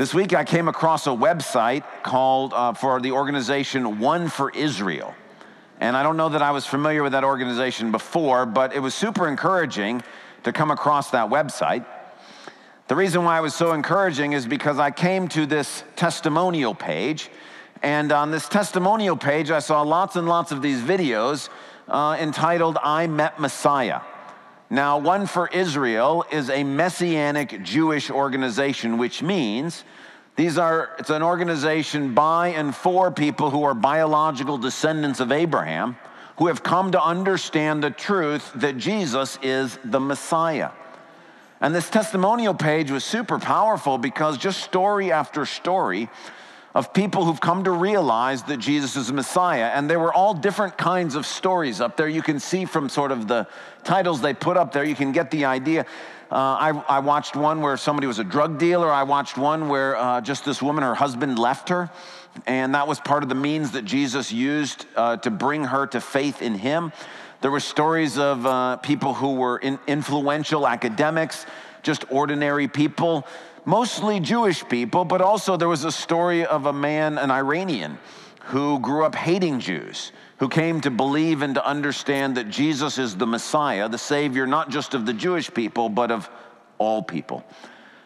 This week I came across a website called uh, for the organization One for Israel. And I don't know that I was familiar with that organization before, but it was super encouraging to come across that website. The reason why it was so encouraging is because I came to this testimonial page, and on this testimonial page, I saw lots and lots of these videos uh, entitled I Met Messiah. Now, One for Israel is a messianic Jewish organization, which means these are, it's an organization by and for people who are biological descendants of Abraham who have come to understand the truth that Jesus is the Messiah. And this testimonial page was super powerful because just story after story of people who've come to realize that Jesus is the Messiah. And there were all different kinds of stories up there. You can see from sort of the titles they put up there, you can get the idea. Uh, I, I, watched one where somebody was a drug dealer. I watched one where uh, just this woman, her husband left her. And that was part of the means that Jesus used uh, to bring her to faith in him. There were stories of uh, people who were in influential academics, just ordinary people, mostly Jewish people, but also there was a story of a man, an Iranian, who grew up hating Jews who came to believe and to understand that Jesus is the Messiah, the Savior, not just of the Jewish people, but of all people.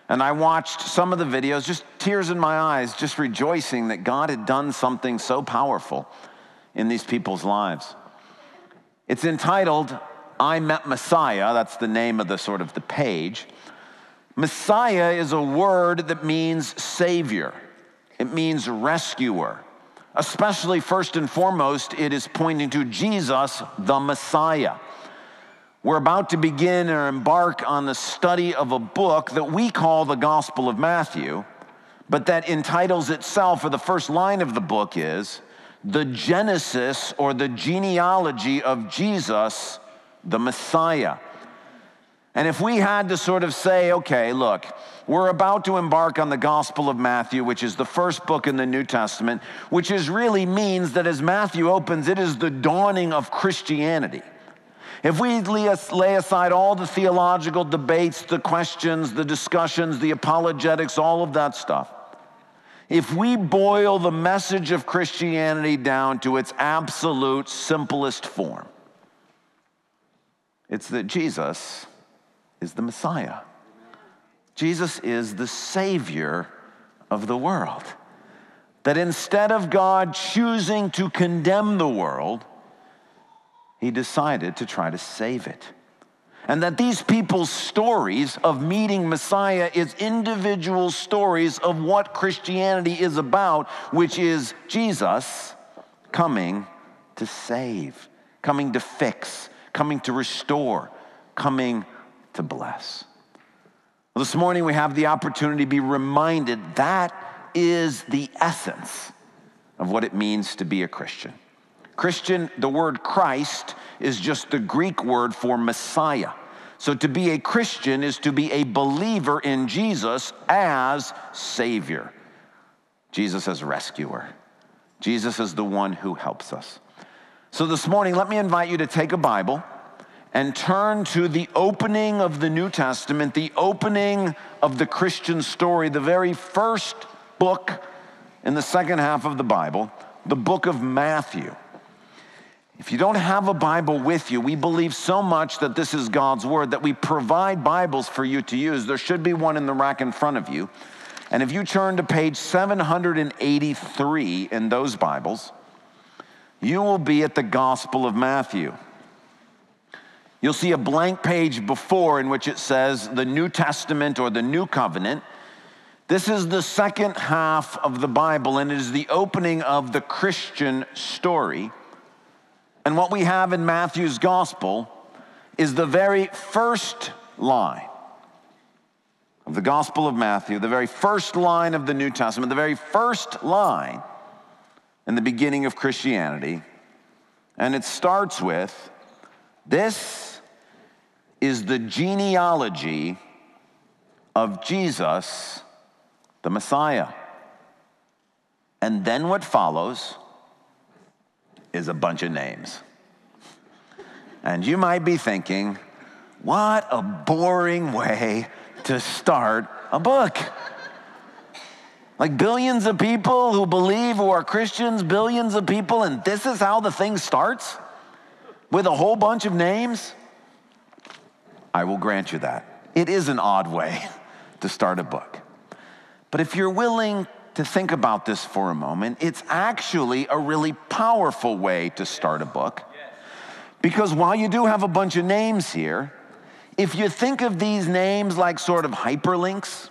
And I watched some of the videos, just tears in my eyes, just rejoicing that God had done something so powerful in these people's lives. It's entitled, I Met Messiah. That's the name of the sort of the page. Messiah is a word that means savior. It means rescuer especially first and foremost, it is pointing to Jesus, the Messiah. We're about to begin or embark on the study of a book that we call the Gospel of Matthew, but that entitles itself, or the first line of the book is, The Genesis or the Genealogy of Jesus, the Messiah. And if we had to sort of say, okay, look, we're about to embark on the Gospel of Matthew, which is the first book in the New Testament, which is really means that as Matthew opens, it is the dawning of Christianity. If we lay aside all the theological debates, the questions, the discussions, the apologetics, all of that stuff, if we boil the message of Christianity down to its absolute simplest form, it's that Jesus is the Messiah. Jesus is the Savior of the world. That instead of God choosing to condemn the world, He decided to try to save it. And that these people's stories of meeting Messiah is individual stories of what Christianity is about, which is Jesus coming to save, coming to fix, coming to restore, coming to bless. Well, this morning we have the opportunity to be reminded that is the essence of what it means to be a Christian. Christian, the word Christ is just the Greek word for Messiah. So to be a Christian is to be a believer in Jesus as Savior, Jesus as rescuer, Jesus as the one who helps us. So this morning, let me invite you to take a Bible and turn to the opening of the New Testament, the opening of the Christian story, the very first book in the second half of the Bible, the book of Matthew. If you don't have a Bible with you, we believe so much that this is God's Word that we provide Bibles for you to use. There should be one in the rack in front of you. And if you turn to page 783 in those Bibles, you will be at the Gospel of Matthew. You'll see a blank page before in which it says the New Testament or the New Covenant. This is the second half of the Bible, and it is the opening of the Christian story. And what we have in Matthew's gospel is the very first line of the Gospel of Matthew, the very first line of the New Testament, the very first line in the beginning of Christianity. And it starts with this is the genealogy of Jesus, the Messiah. And then what follows is a bunch of names. And you might be thinking, what a boring way to start a book. Like billions of people who believe who are Christians, billions of people, and this is how the thing starts? With a whole bunch of names? I will grant you that. It is an odd way to start a book. But if you're willing to think about this for a moment, it's actually a really powerful way to start a book. Because while you do have a bunch of names here, if you think of these names like sort of hyperlinks,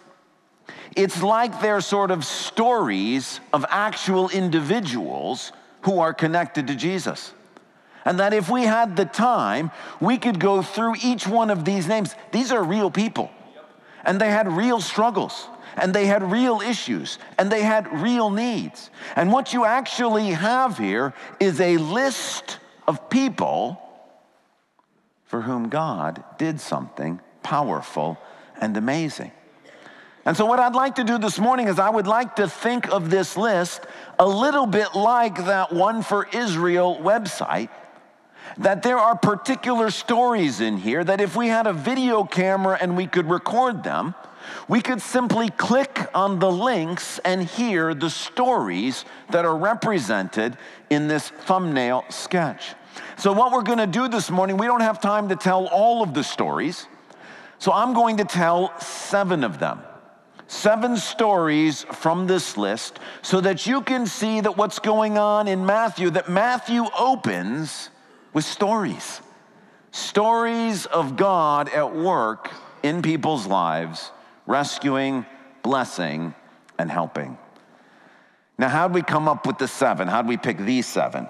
it's like they're sort of stories of actual individuals who are connected to Jesus. And that if we had the time, we could go through each one of these names. These are real people, and they had real struggles, and they had real issues, and they had real needs. And what you actually have here is a list of people for whom God did something powerful and amazing. And so, what I'd like to do this morning is I would like to think of this list a little bit like that one for Israel website. That there are particular stories in here that if we had a video camera and we could record them, we could simply click on the links and hear the stories that are represented in this thumbnail sketch. So, what we're going to do this morning, we don't have time to tell all of the stories. So, I'm going to tell seven of them seven stories from this list so that you can see that what's going on in Matthew, that Matthew opens with stories. Stories of God at work in people's lives, rescuing, blessing, and helping. Now, how'd we come up with the seven? How'd we pick these seven?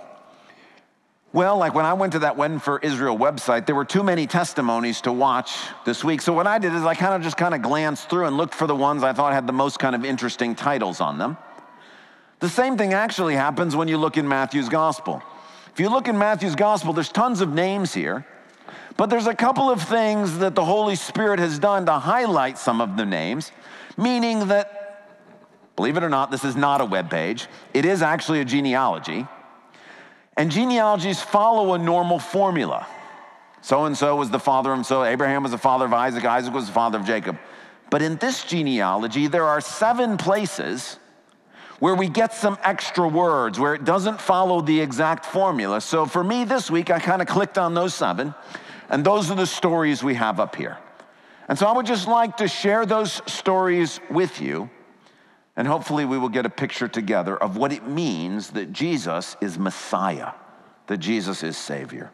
Well, like when I went to that One for Israel website, there were too many testimonies to watch this week. So what I did is I kind of just kind of glanced through and looked for the ones I thought had the most kind of interesting titles on them. The same thing actually happens when you look in Matthew's gospel. If you look in Matthew's gospel, there's tons of names here, but there's a couple of things that the Holy Spirit has done to highlight some of the names, meaning that, believe it or not, this is not a web page. It is actually a genealogy. And genealogies follow a normal formula. So and so was the father of so, Abraham was the father of Isaac, Isaac was the father of Jacob. But in this genealogy, there are seven places where we get some extra words, where it doesn't follow the exact formula. So for me this week, I kind of clicked on those seven, and those are the stories we have up here. And so I would just like to share those stories with you. And hopefully, we will get a picture together of what it means that Jesus is Messiah, that Jesus is Savior.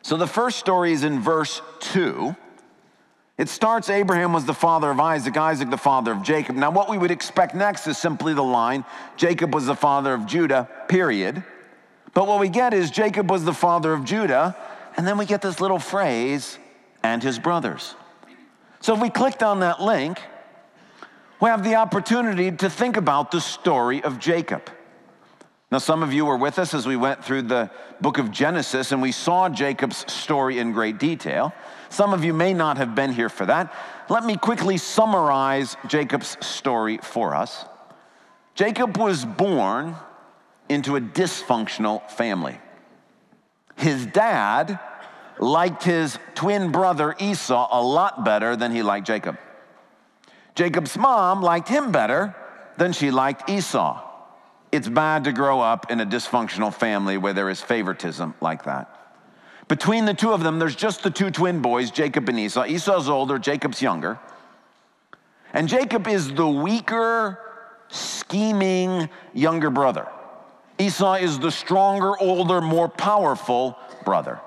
So, the first story is in verse 2. It starts Abraham was the father of Isaac, Isaac the father of Jacob. Now, what we would expect next is simply the line Jacob was the father of Judah, period. But what we get is Jacob was the father of Judah, and then we get this little phrase, and his brothers. So, if we clicked on that link, we have the opportunity to think about the story of Jacob. Now, some of you were with us as we went through the book of Genesis and we saw Jacob's story in great detail. Some of you may not have been here for that. Let me quickly summarize Jacob's story for us. Jacob was born into a dysfunctional family. His dad liked his twin brother Esau a lot better than he liked Jacob. Jacob's mom liked him better than she liked Esau. It's bad to grow up in a dysfunctional family where there is favoritism like that. Between the two of them, there's just the two twin boys, Jacob and Esau. Esau's older, Jacob's younger. And Jacob is the weaker, scheming younger brother. Esau is the stronger, older, more powerful brother.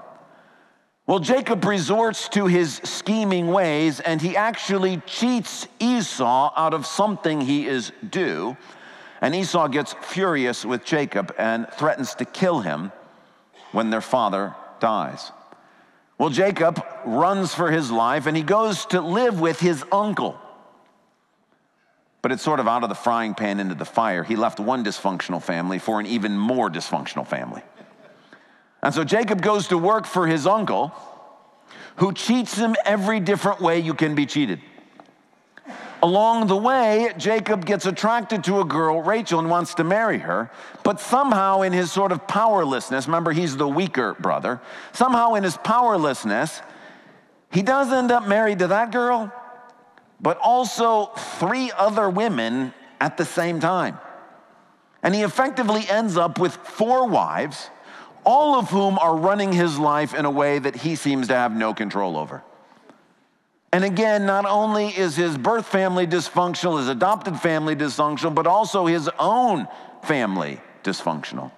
Well, Jacob resorts to his scheming ways and he actually cheats Esau out of something he is due. And Esau gets furious with Jacob and threatens to kill him when their father dies. Well, Jacob runs for his life and he goes to live with his uncle. But it's sort of out of the frying pan into the fire. He left one dysfunctional family for an even more dysfunctional family. And so Jacob goes to work for his uncle, who cheats him every different way you can be cheated. Along the way, Jacob gets attracted to a girl, Rachel, and wants to marry her. But somehow, in his sort of powerlessness, remember, he's the weaker brother, somehow in his powerlessness, he does end up married to that girl, but also three other women at the same time. And he effectively ends up with four wives, all of whom are running his life in a way that he seems to have no control over. And again, not only is his birth family dysfunctional, his adopted family dysfunctional, but also his own family dysfunctional.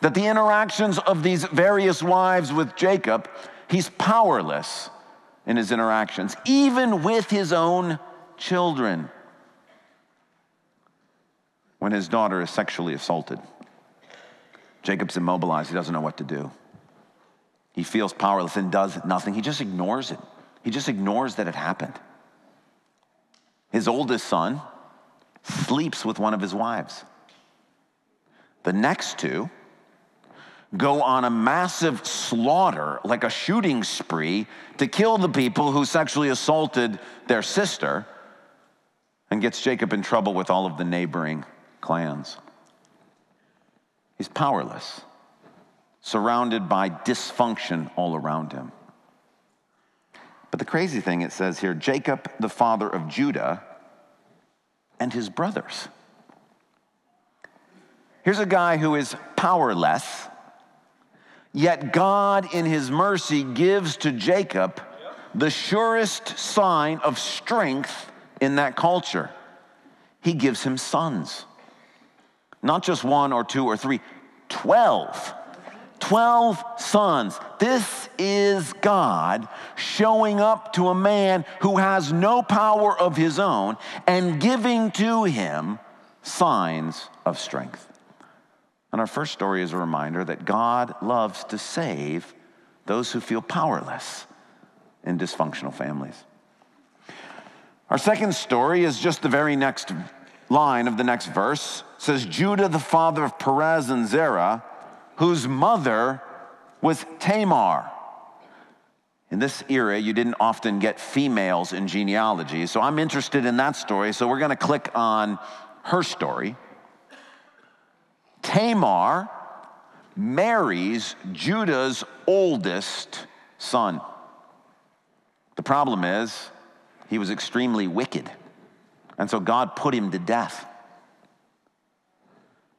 That the interactions of these various wives with Jacob, he's powerless in his interactions, even with his own children. When his daughter is sexually assaulted, Jacob's immobilized. He doesn't know what to do. He feels powerless and does nothing. He just ignores it. He just ignores that it happened. His oldest son sleeps with one of his wives. The next two go on a massive slaughter, like a shooting spree, to kill the people who sexually assaulted their sister and gets Jacob in trouble with all of the neighboring clans. He's powerless, surrounded by dysfunction all around him. But the crazy thing it says here Jacob, the father of Judah, and his brothers. Here's a guy who is powerless, yet God, in his mercy, gives to Jacob the surest sign of strength in that culture. He gives him sons. Not just one or two or three, 12. 12 sons. This is God showing up to a man who has no power of his own and giving to him signs of strength. And our first story is a reminder that God loves to save those who feel powerless in dysfunctional families. Our second story is just the very next line of the next verse. It says, Judah, the father of Perez and Zerah, whose mother was Tamar. In this era, you didn't often get females in genealogy, so I'm interested in that story. So we're to click on her story. Tamar marries Judah's oldest son. The problem is, he was extremely wicked, and so God put him to death.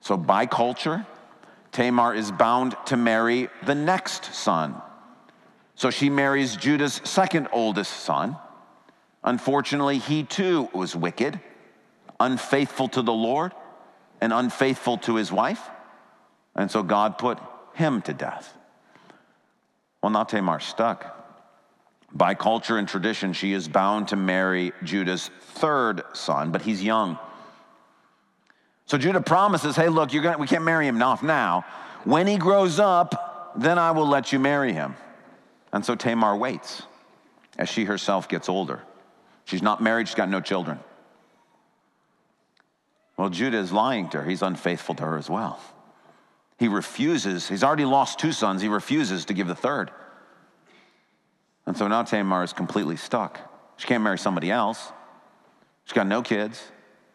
So, by culture, Tamar is bound to marry the next son. So she marries Judah's second oldest son. Unfortunately, he too was wicked, unfaithful to the Lord, and unfaithful to his wife. And so God put him to death. Well, now Tamar's stuck. By culture and tradition, she is bound to marry Judah's third son, but he's young. So Judah promises, hey, look, you're gonna, we can't marry him off now. When he grows up, then I will let you marry him. And so Tamar waits as she herself gets older. She's not married, she's got no children. Well, Judah is lying to her. He's unfaithful to her as well. He refuses, he's already lost two sons, he refuses to give the third. And so now Tamar is completely stuck. She can't marry somebody else. She's got no kids,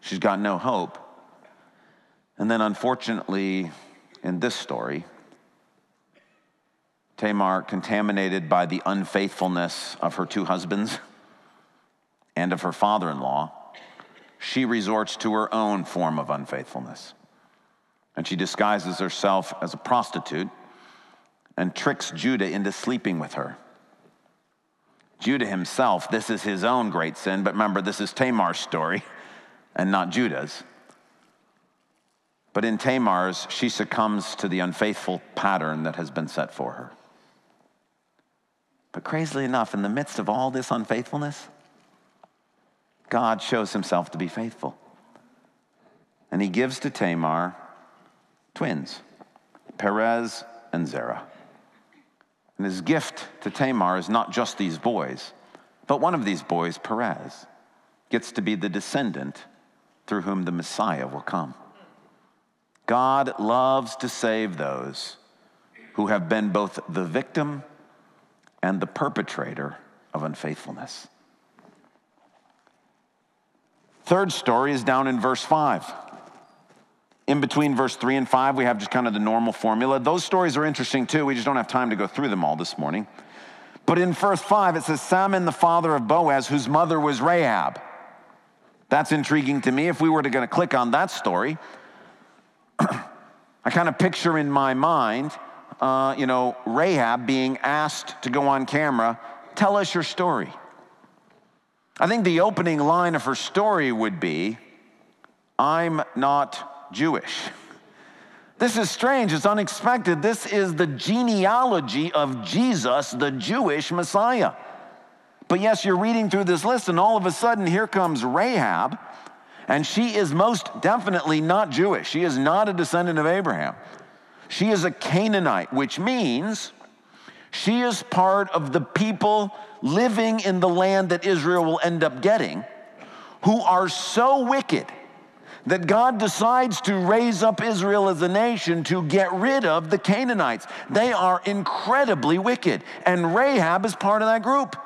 she's got no hope. And then, unfortunately, in this story, Tamar, contaminated by the unfaithfulness of her two husbands and of her father in law, she resorts to her own form of unfaithfulness. And she disguises herself as a prostitute and tricks Judah into sleeping with her. Judah himself, this is his own great sin, but remember, this is Tamar's story and not Judah's. But in Tamar's, she succumbs to the unfaithful pattern that has been set for her. But crazily enough, in the midst of all this unfaithfulness, God shows himself to be faithful. And he gives to Tamar twins, Perez and Zerah. And his gift to Tamar is not just these boys, but one of these boys, Perez, gets to be the descendant through whom the Messiah will come. God loves to save those who have been both the victim and the perpetrator of unfaithfulness. Third story is down in verse 5. In between verse 3 and 5, we have just kind of the normal formula. Those stories are interesting too. We just don't have time to go through them all this morning. But in verse 5, it says Salmon, the father of Boaz, whose mother was Rahab. That's intriguing to me. If we were to, to click on that story, I kind of picture in my mind, uh, you know, Rahab being asked to go on camera, tell us your story. I think the opening line of her story would be, I'm not Jewish. This is strange, it's unexpected. This is the genealogy of Jesus, the Jewish Messiah. But yes, you're reading through this list, and all of a sudden, here comes Rahab, and she is most definitely not Jewish. She is not a descendant of Abraham. She is a Canaanite, which means she is part of the people living in the land that Israel will end up getting who are so wicked that God decides to raise up Israel as a nation to get rid of the Canaanites. They are incredibly wicked, and Rahab is part of that group.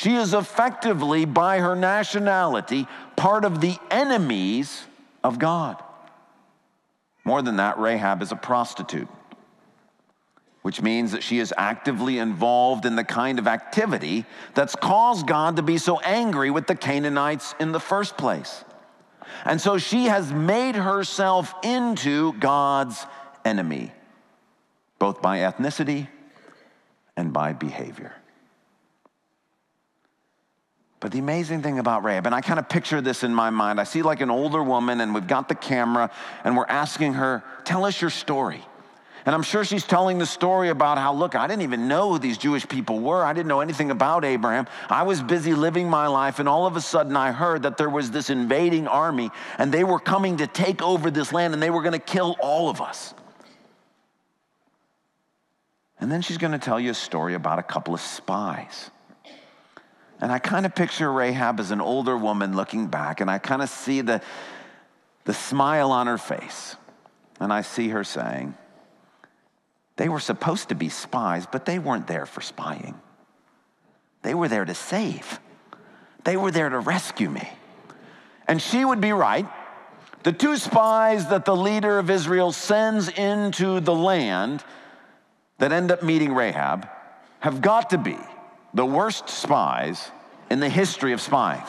She is effectively, by her nationality, part of the enemies of God. More than that, Rahab is a prostitute, which means that she is actively involved in the kind of activity that's caused God to be so angry with the Canaanites in the first place. And so she has made herself into God's enemy, both by ethnicity and by behavior. But the amazing thing about Rahab, and I kind of picture this in my mind, I see like an older woman, and we've got the camera, and we're asking her, Tell us your story. And I'm sure she's telling the story about how, look, I didn't even know who these Jewish people were. I didn't know anything about Abraham. I was busy living my life, and all of a sudden I heard that there was this invading army, and they were coming to take over this land, and they were going to kill all of us. And then she's going to tell you a story about a couple of spies and I kind of picture Rahab as an older woman looking back, and I kind of see the, the smile on her face. And I see her saying, They were supposed to be spies, but they weren't there for spying. They were there to save, they were there to rescue me. And she would be right. The two spies that the leader of Israel sends into the land that end up meeting Rahab have got to be the worst spies in the history of spying.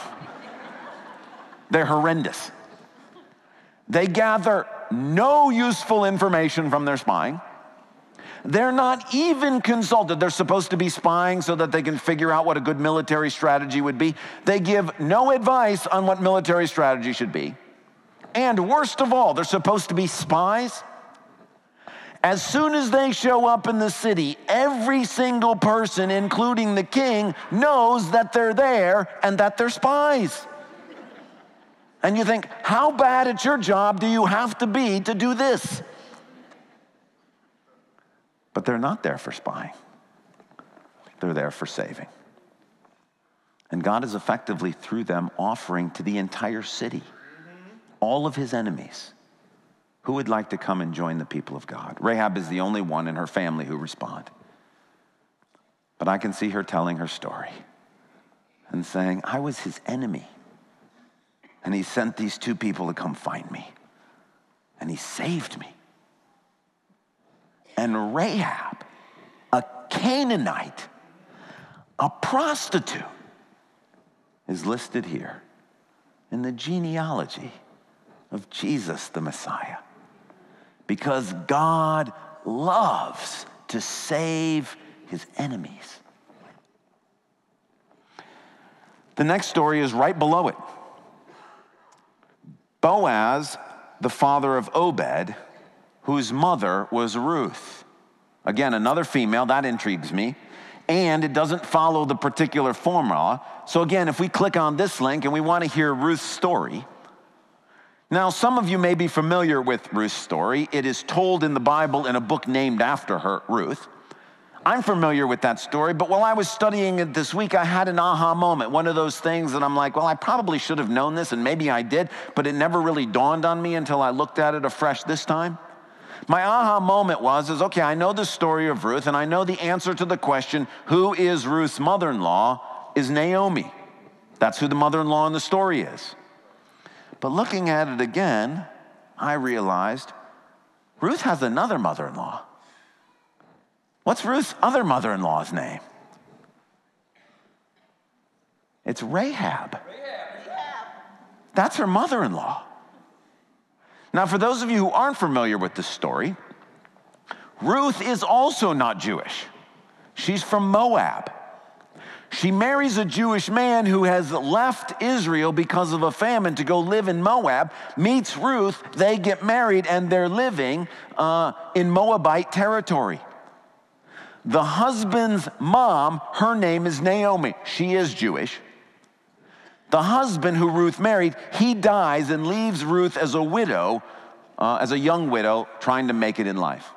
They're horrendous. They gather no useful information from their spying. They're not even consulted. They're supposed to be spying so that they can figure out what a good military strategy would be. They give no advice on what military strategy should be. And worst of all, they're supposed to be spies as soon as they show up in the city, every single person, including the king, knows that they're there and that they're spies. And you think, how bad at your job do you have to be to do this? But they're not there for spying, they're there for saving. And God is effectively, through them, offering to the entire city, all of his enemies, who would like to come and join the people of God? Rahab is the only one in her family who respond. But I can see her telling her story and saying, I was his enemy. And he sent these two people to come find me. And he saved me. And Rahab, a Canaanite, a prostitute, is listed here in the genealogy of Jesus the Messiah because God loves to save his enemies. The next story is right below it. Boaz, the father of Obed, whose mother was Ruth. Again, another female, that intrigues me. And it doesn't follow the particular formula. So, again, if we click on this link and we want to hear Ruth's story, now, some of you may be familiar with Ruth's story. It is told in the Bible in a book named after her, Ruth. I'm familiar with that story, but while I was studying it this week, I had an aha moment. One of those things that I'm like, well, I probably should have known this, and maybe I did, but it never really dawned on me until I looked at it afresh this time. My aha moment was is okay, I know the story of Ruth, and I know the answer to the question, who is Ruth's mother-in-law, is Naomi. That's who the mother-in-law in the story is. But looking at it again, I realized Ruth has another mother in law. What's Ruth's other mother in law's name? It's Rahab. That's her mother in law. Now, for those of you who aren't familiar with this story, Ruth is also not Jewish. She's from Moab. She marries a Jewish man who has left Israel because of a famine to go live in Moab, meets Ruth, they get married, and they're living uh, in Moabite territory. The husband's mom, her name is Naomi. She is Jewish. The husband who Ruth married, he dies and leaves Ruth as a widow, uh, as a young widow, trying to make it in life.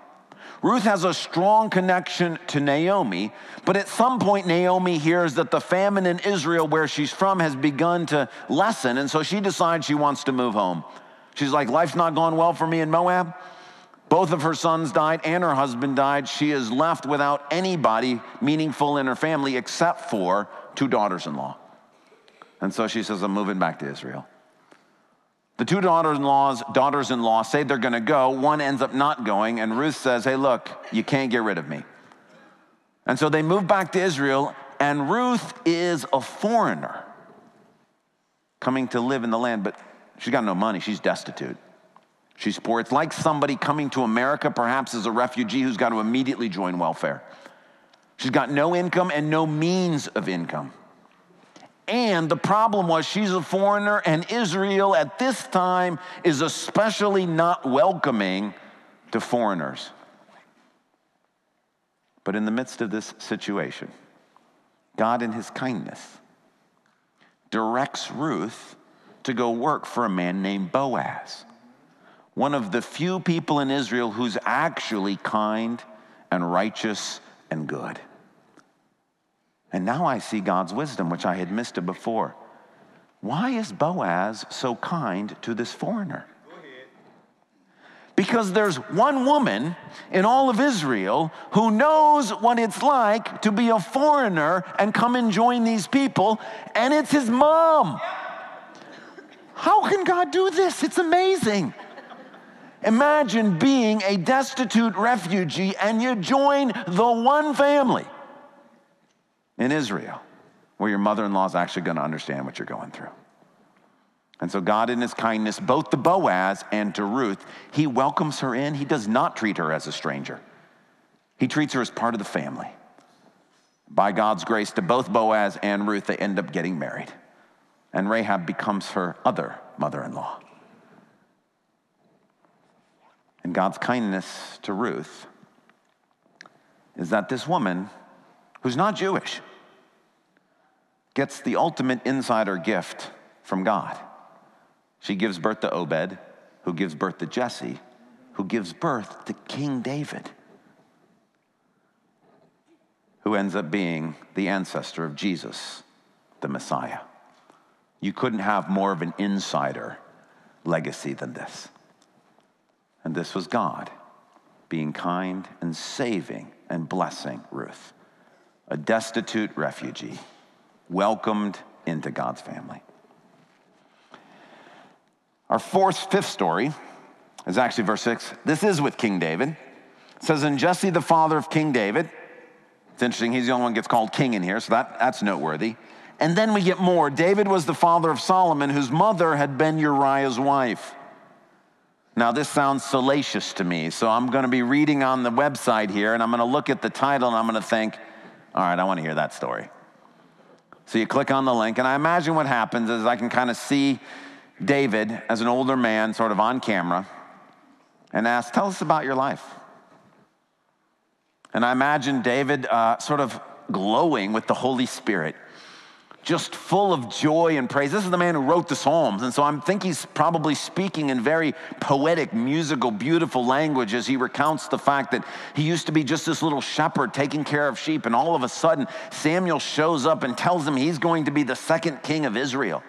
Ruth has a strong connection to Naomi, but at some point, Naomi hears that the famine in Israel, where she's from, has begun to lessen, and so she decides she wants to move home. She's like, Life's not going well for me in Moab. Both of her sons died and her husband died. She is left without anybody meaningful in her family except for two daughters in law. And so she says, I'm moving back to Israel. The two daughters-in-laws, daughters-in-law say they're going to go. One ends up not going, and Ruth says, "Hey, look, you can't get rid of me." And so they move back to Israel, and Ruth is a foreigner coming to live in the land, but she's got no money. She's destitute. She's poor. It's like somebody coming to America, perhaps as a refugee, who's got to immediately join welfare. She's got no income and no means of income. And the problem was she's a foreigner, and Israel at this time is especially not welcoming to foreigners. But in the midst of this situation, God, in his kindness, directs Ruth to go work for a man named Boaz, one of the few people in Israel who's actually kind and righteous and good. And now I see God's wisdom, which I had missed it before. Why is Boaz so kind to this foreigner? Because there's one woman in all of Israel who knows what it's like to be a foreigner and come and join these people, and it's his mom. How can God do this? It's amazing. Imagine being a destitute refugee and you join the one family in Israel where your mother in law is actually going to understand what you're going through. And so, God, in His kindness, both to Boaz and to Ruth, He welcomes her in. He does not treat her as a stranger, He treats her as part of the family. By God's grace, to both Boaz and Ruth, they end up getting married. And Rahab becomes her other mother in law. And God's kindness to Ruth is that this woman who's not Jewish, gets the ultimate insider gift from God. She gives birth to Obed, who gives birth to Jesse, who gives birth to King David, who ends up being the ancestor of Jesus, the Messiah. You couldn't have more of an insider legacy than this. And this was God being kind and saving and blessing Ruth a destitute refugee, welcomed into God's family. Our fourth, fifth story is actually verse six. This is with King David. It says, And Jesse, the father of King David, it's interesting, he's the only one gets called king in here, so that, that's noteworthy. And then we get more. David was the father of Solomon, whose mother had been Uriah's wife. Now, this sounds salacious to me, so I'm going to be reading on the website here, and I'm going to look at the title, and I'm going to think, all right, I want to hear that story. So you click on the link, and I imagine what happens is I can kind of see David as an older man, sort of on camera, and ask, Tell us about your life. And I imagine David uh, sort of glowing with the Holy Spirit just full of joy and praise. This is the man who wrote the Psalms. And so I think he's probably speaking in very poetic, musical, beautiful language as he recounts the fact that he used to be just this little shepherd taking care of sheep. And all of a sudden, Samuel shows up and tells him he's going to be the second king of Israel.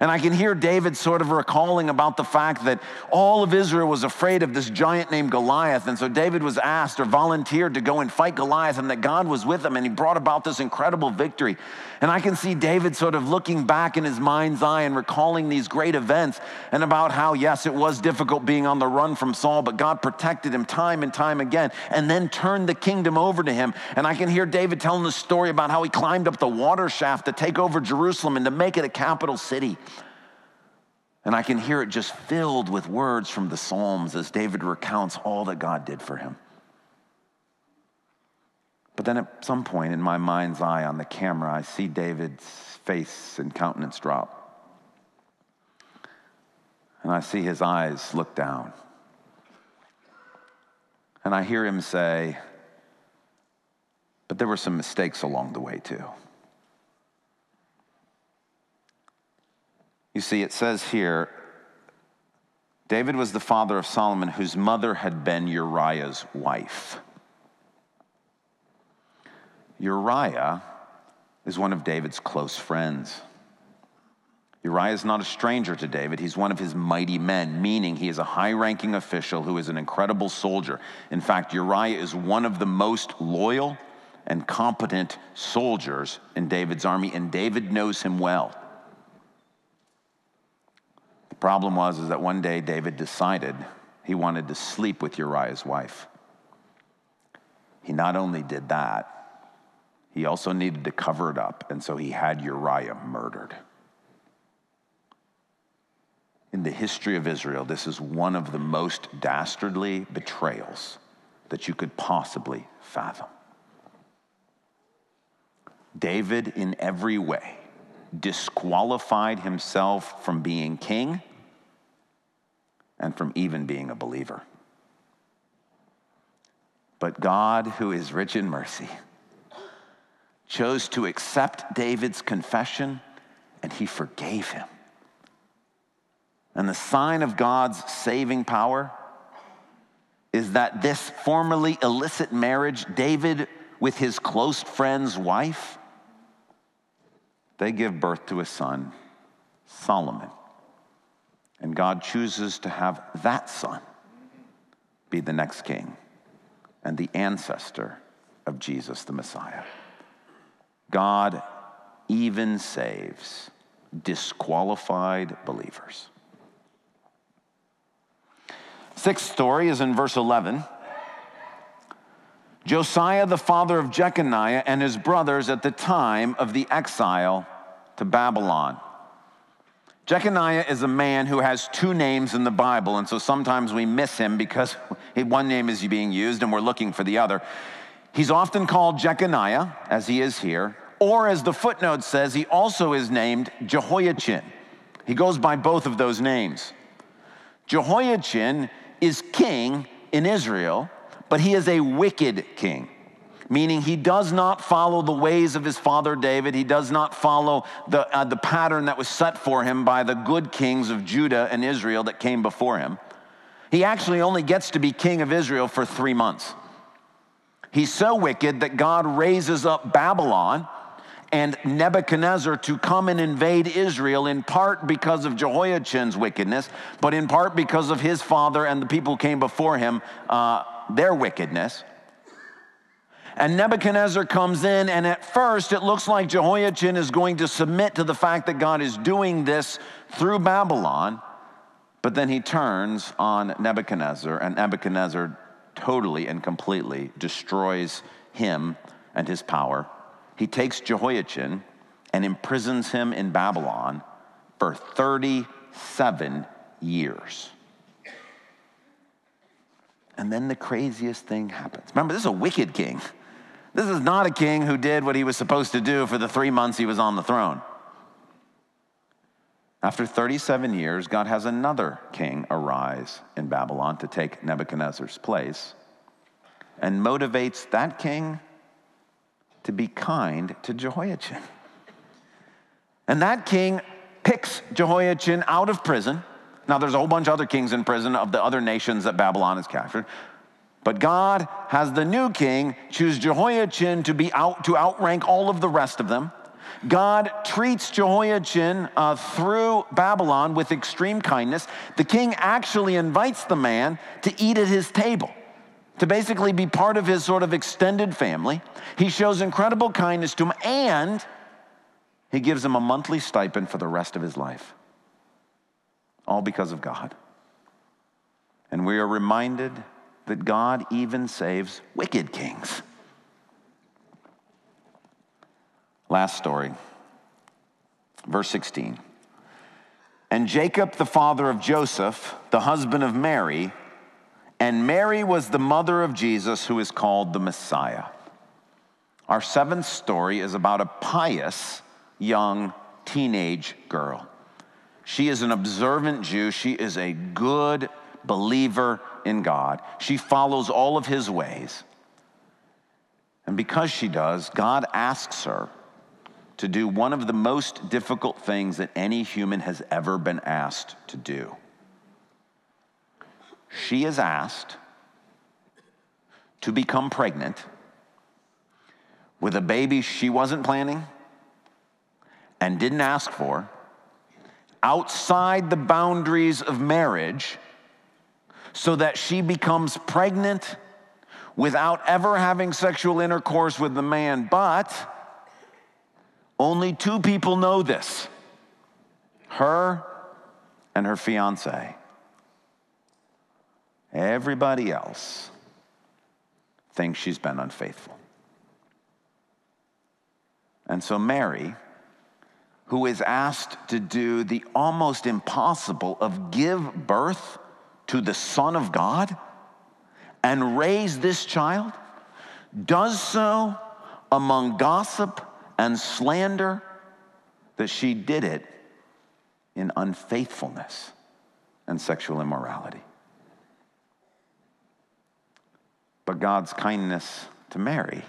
And I can hear David sort of recalling about the fact that all of Israel was afraid of this giant named Goliath. And so David was asked or volunteered to go and fight Goliath, and that God was with him, and he brought about this incredible victory. And I can see David sort of looking back in his mind's eye and recalling these great events and about how, yes, it was difficult being on the run from Saul, but God protected him time and time again and then turned the kingdom over to him. And I can hear David telling the story about how he climbed up the water shaft to take over Jerusalem and to make it a capital city. And I can hear it just filled with words from the Psalms as David recounts all that God did for him. But then at some point in my mind's eye on the camera, I see David's face and countenance drop. And I see his eyes look down. And I hear him say, But there were some mistakes along the way, too. You see, it says here David was the father of Solomon, whose mother had been Uriah's wife. Uriah is one of David's close friends. Uriah is not a stranger to David. He's one of his mighty men, meaning he is a high ranking official who is an incredible soldier. In fact, Uriah is one of the most loyal and competent soldiers in David's army, and David knows him well. Problem was is that one day David decided he wanted to sleep with Uriah's wife. He not only did that, he also needed to cover it up, and so he had Uriah murdered. In the history of Israel, this is one of the most dastardly betrayals that you could possibly fathom. David, in every way, disqualified himself from being king and from even being a believer. But God, who is rich in mercy, chose to accept David's confession and he forgave him. And the sign of God's saving power is that this formerly illicit marriage, David with his close friend's wife, they give birth to a son, Solomon. And God chooses to have that son be the next king and the ancestor of Jesus the Messiah. God even saves disqualified believers. Sixth story is in verse 11. Josiah, the father of Jeconiah, and his brothers at the time of the exile to Babylon. Jeconiah is a man who has two names in the Bible, and so sometimes we miss him because one name is being used and we're looking for the other. He's often called Jeconiah, as he is here, or as the footnote says, he also is named Jehoiachin. He goes by both of those names. Jehoiachin is king in Israel, but he is a wicked king, meaning he does not follow the ways of his father David. He does not follow the, uh, the pattern that was set for him by the good kings of Judah and Israel that came before him. He actually only gets to be king of Israel for three months. He's so wicked that God raises up Babylon and Nebuchadnezzar to come and invade Israel, in part because of Jehoiachin's wickedness, but in part because of his father and the people who came before him, uh, their wickedness. And Nebuchadnezzar comes in, and at first it looks like Jehoiachin is going to submit to the fact that God is doing this through Babylon. But then he turns on Nebuchadnezzar, and Nebuchadnezzar totally and completely destroys him and his power he takes Jehoiachin and imprisons him in Babylon for 37 years. And then the craziest thing happens. Remember, this is a wicked king. This is not a king who did what he was supposed to do for the three months he was on the throne. After 37 years, God has another king arise in Babylon to take Nebuchadnezzar's place and motivates that king to be kind to Jehoiachin. And that king picks Jehoiachin out of prison. Now, there's a whole bunch of other kings in prison of the other nations that Babylon has captured. But God has the new king choose Jehoiachin to be out to outrank all of the rest of them. God treats Jehoiachin uh, through Babylon with extreme kindness. The king actually invites the man to eat at his table to basically be part of his sort of extended family. He shows incredible kindness to him and he gives him a monthly stipend for the rest of his life. All because of God. And we are reminded that God even saves wicked kings. Last story, verse 16. and Jacob, the father of Joseph, the husband of Mary, and Mary was the mother of Jesus, who is called the Messiah. Our seventh story is about a pious young teenage girl. She is an observant Jew. She is a good believer in God. She follows all of his ways. And because she does, God asks her to do one of the most difficult things that any human has ever been asked to do. She is asked to become pregnant with a baby she wasn't planning and didn't ask for outside the boundaries of marriage so that she becomes pregnant without ever having sexual intercourse with the man. But only two people know this her and her fiance. Everybody else thinks she's been unfaithful. And so Mary, who is asked to do the almost impossible of give birth to the Son of God and raise this child, does so among gossip and slander that she did it in unfaithfulness and sexual immorality. But God's kindness to Mary,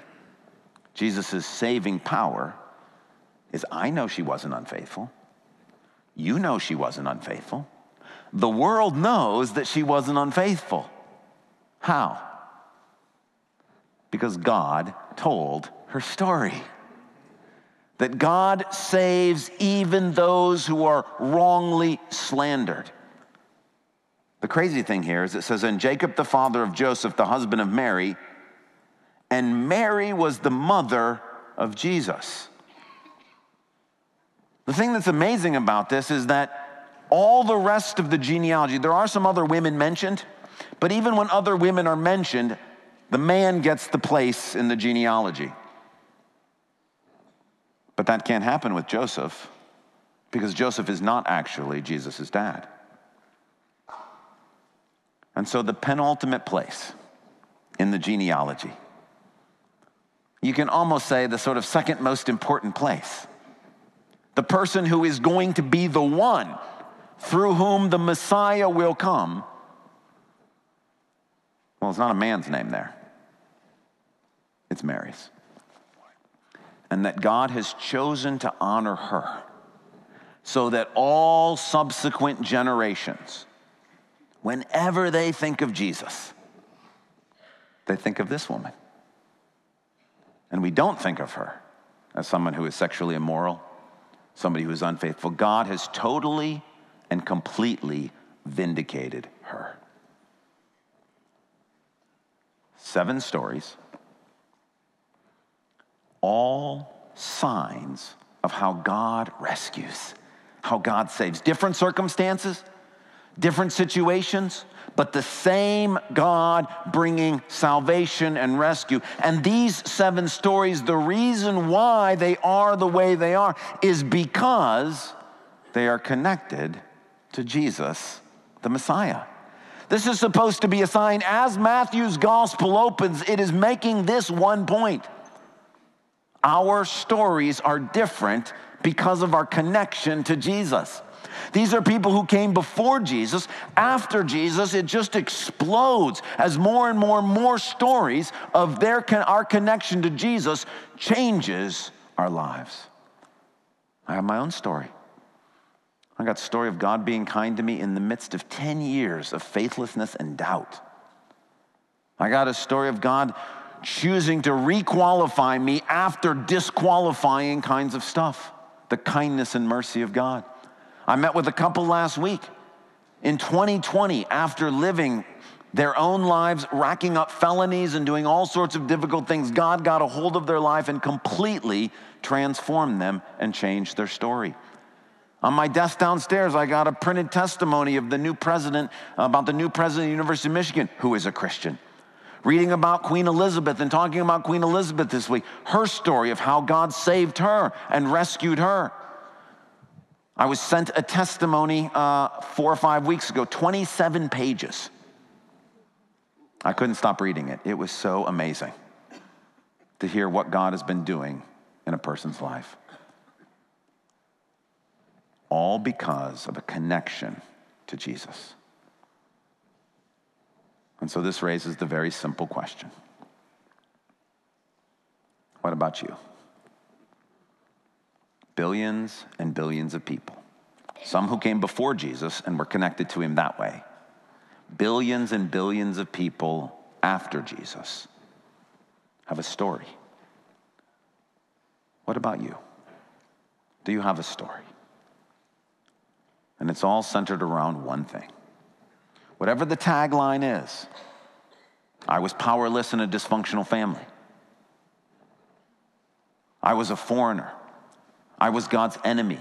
Jesus' saving power, is I know she wasn't unfaithful. You know she wasn't unfaithful. The world knows that she wasn't unfaithful. How? Because God told her story that God saves even those who are wrongly slandered. The crazy thing here is it says, And Jacob, the father of Joseph, the husband of Mary, and Mary was the mother of Jesus. The thing that's amazing about this is that all the rest of the genealogy, there are some other women mentioned, but even when other women are mentioned, the man gets the place in the genealogy. But that can't happen with Joseph because Joseph is not actually Jesus' dad. And so, the penultimate place in the genealogy, you can almost say the sort of second most important place, the person who is going to be the one through whom the Messiah will come. Well, it's not a man's name there, it's Mary's and that God has chosen to honor her so that all subsequent generations, whenever they think of Jesus, they think of this woman. And we don't think of her as someone who is sexually immoral, somebody who is unfaithful. God has totally and completely vindicated her. Seven stories all signs of how God rescues, how God saves. Different circumstances, different situations, but the same God bringing salvation and rescue. And these seven stories, the reason why they are the way they are is because they are connected to Jesus, the Messiah. This is supposed to be a sign. As Matthew's gospel opens, it is making this one point our stories are different because of our connection to Jesus. These are people who came before Jesus. After Jesus, it just explodes as more and more and more stories of their, our connection to Jesus changes our lives. I have my own story. I got the story of God being kind to me in the midst of 10 years of faithlessness and doubt. I got a story of God choosing to requalify me after disqualifying kinds of stuff. The kindness and mercy of God. I met with a couple last week. In 2020, after living their own lives, racking up felonies and doing all sorts of difficult things, God got a hold of their life and completely transformed them and changed their story. On my desk downstairs, I got a printed testimony of the new president, about the new president of the University of Michigan, who is a Christian reading about Queen Elizabeth and talking about Queen Elizabeth this week, her story of how God saved her and rescued her. I was sent a testimony uh, four or five weeks ago, 27 pages. I couldn't stop reading it. It was so amazing to hear what God has been doing in a person's life. All because of a connection to Jesus. And so this raises the very simple question What about you? Billions and billions of people, some who came before Jesus and were connected to him that way, billions and billions of people after Jesus have a story. What about you? Do you have a story? And it's all centered around one thing. Whatever the tagline is, I was powerless in a dysfunctional family. I was a foreigner. I was God's enemy.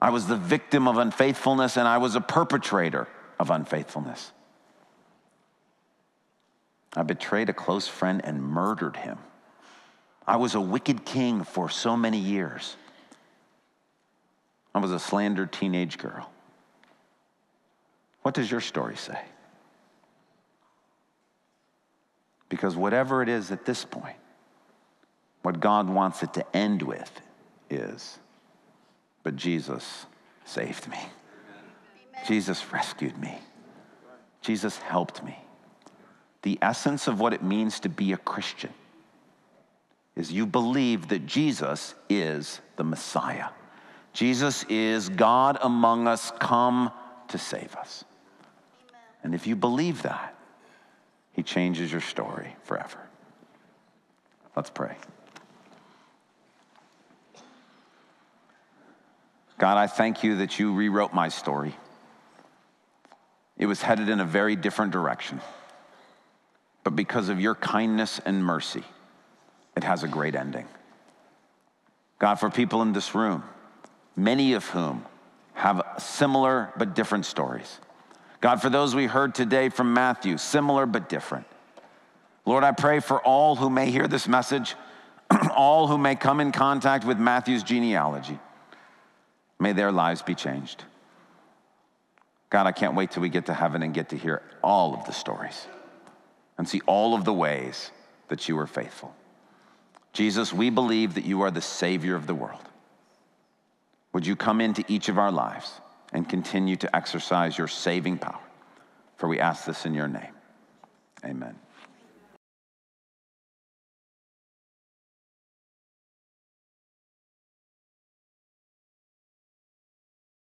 I was the victim of unfaithfulness and I was a perpetrator of unfaithfulness. I betrayed a close friend and murdered him. I was a wicked king for so many years. I was a slandered teenage girl. What does your story say? Because whatever it is at this point, what God wants it to end with is, but Jesus saved me. Amen. Jesus rescued me. Jesus helped me. The essence of what it means to be a Christian is you believe that Jesus is the Messiah. Jesus is God among us, come to save us. Amen. And if you believe that, He changes your story forever. Let's pray. God, I thank you that you rewrote my story. It was headed in a very different direction. But because of your kindness and mercy, it has a great ending. God, for people in this room, many of whom have similar but different stories. God, for those we heard today from Matthew, similar but different. Lord, I pray for all who may hear this message, all who may come in contact with Matthew's genealogy. May their lives be changed. God, I can't wait till we get to heaven and get to hear all of the stories and see all of the ways that you are faithful. Jesus, we believe that you are the Savior of the world. Would you come into each of our lives and continue to exercise your saving power? For we ask this in your name. Amen.